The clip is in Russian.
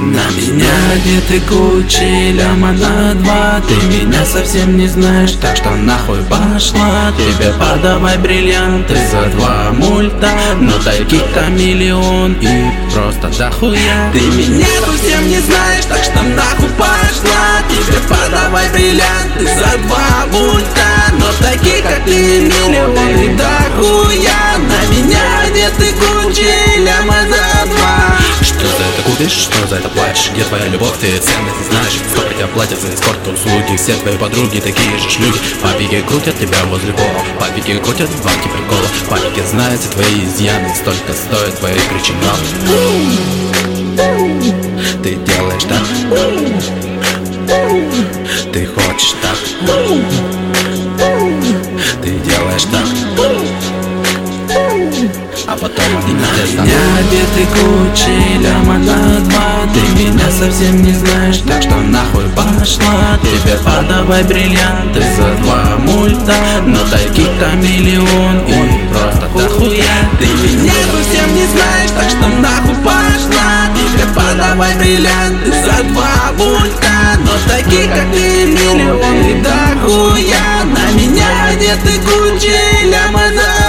На меня одеты кучи ляма на два. Ты меня совсем не знаешь, так что нахуй пошла. Тебе подавай бриллианты за два мульта. Но таких-то миллион и просто дохуя. Ты меня совсем не знаешь, так что нахуй пошла. Тебе подавай бриллианты два мульта Но таких как ты миллион. И дохуя На меня где ты Гуччи, ляма за два. Что за это купишь, что за это платишь Где твоя любовь, ты ценность знаешь. Сколько тебя платят за эскорт услуги? Все твои подруги такие же шлюги Папики крутят тебя возле пола. Папики крутят банки прикола Папики знают все твои изъяны Столько стоят твои причиналы Ты делаешь так. Ты хочешь так Ты делаешь так. А потом На меня одетый Гуччи, ляма на два Ты меня совсем не знаешь, так что нахуй пошла. Тебе подавай бриллианты за два мульта. Но таких-то миллион и просто дохуя. Ты меня совсем не знаешь, так что нахуй пошла. Тебе подавай бриллианты за два мульта Таких как ты миллион и дохуя. На меня одетый Гуччи, ляма за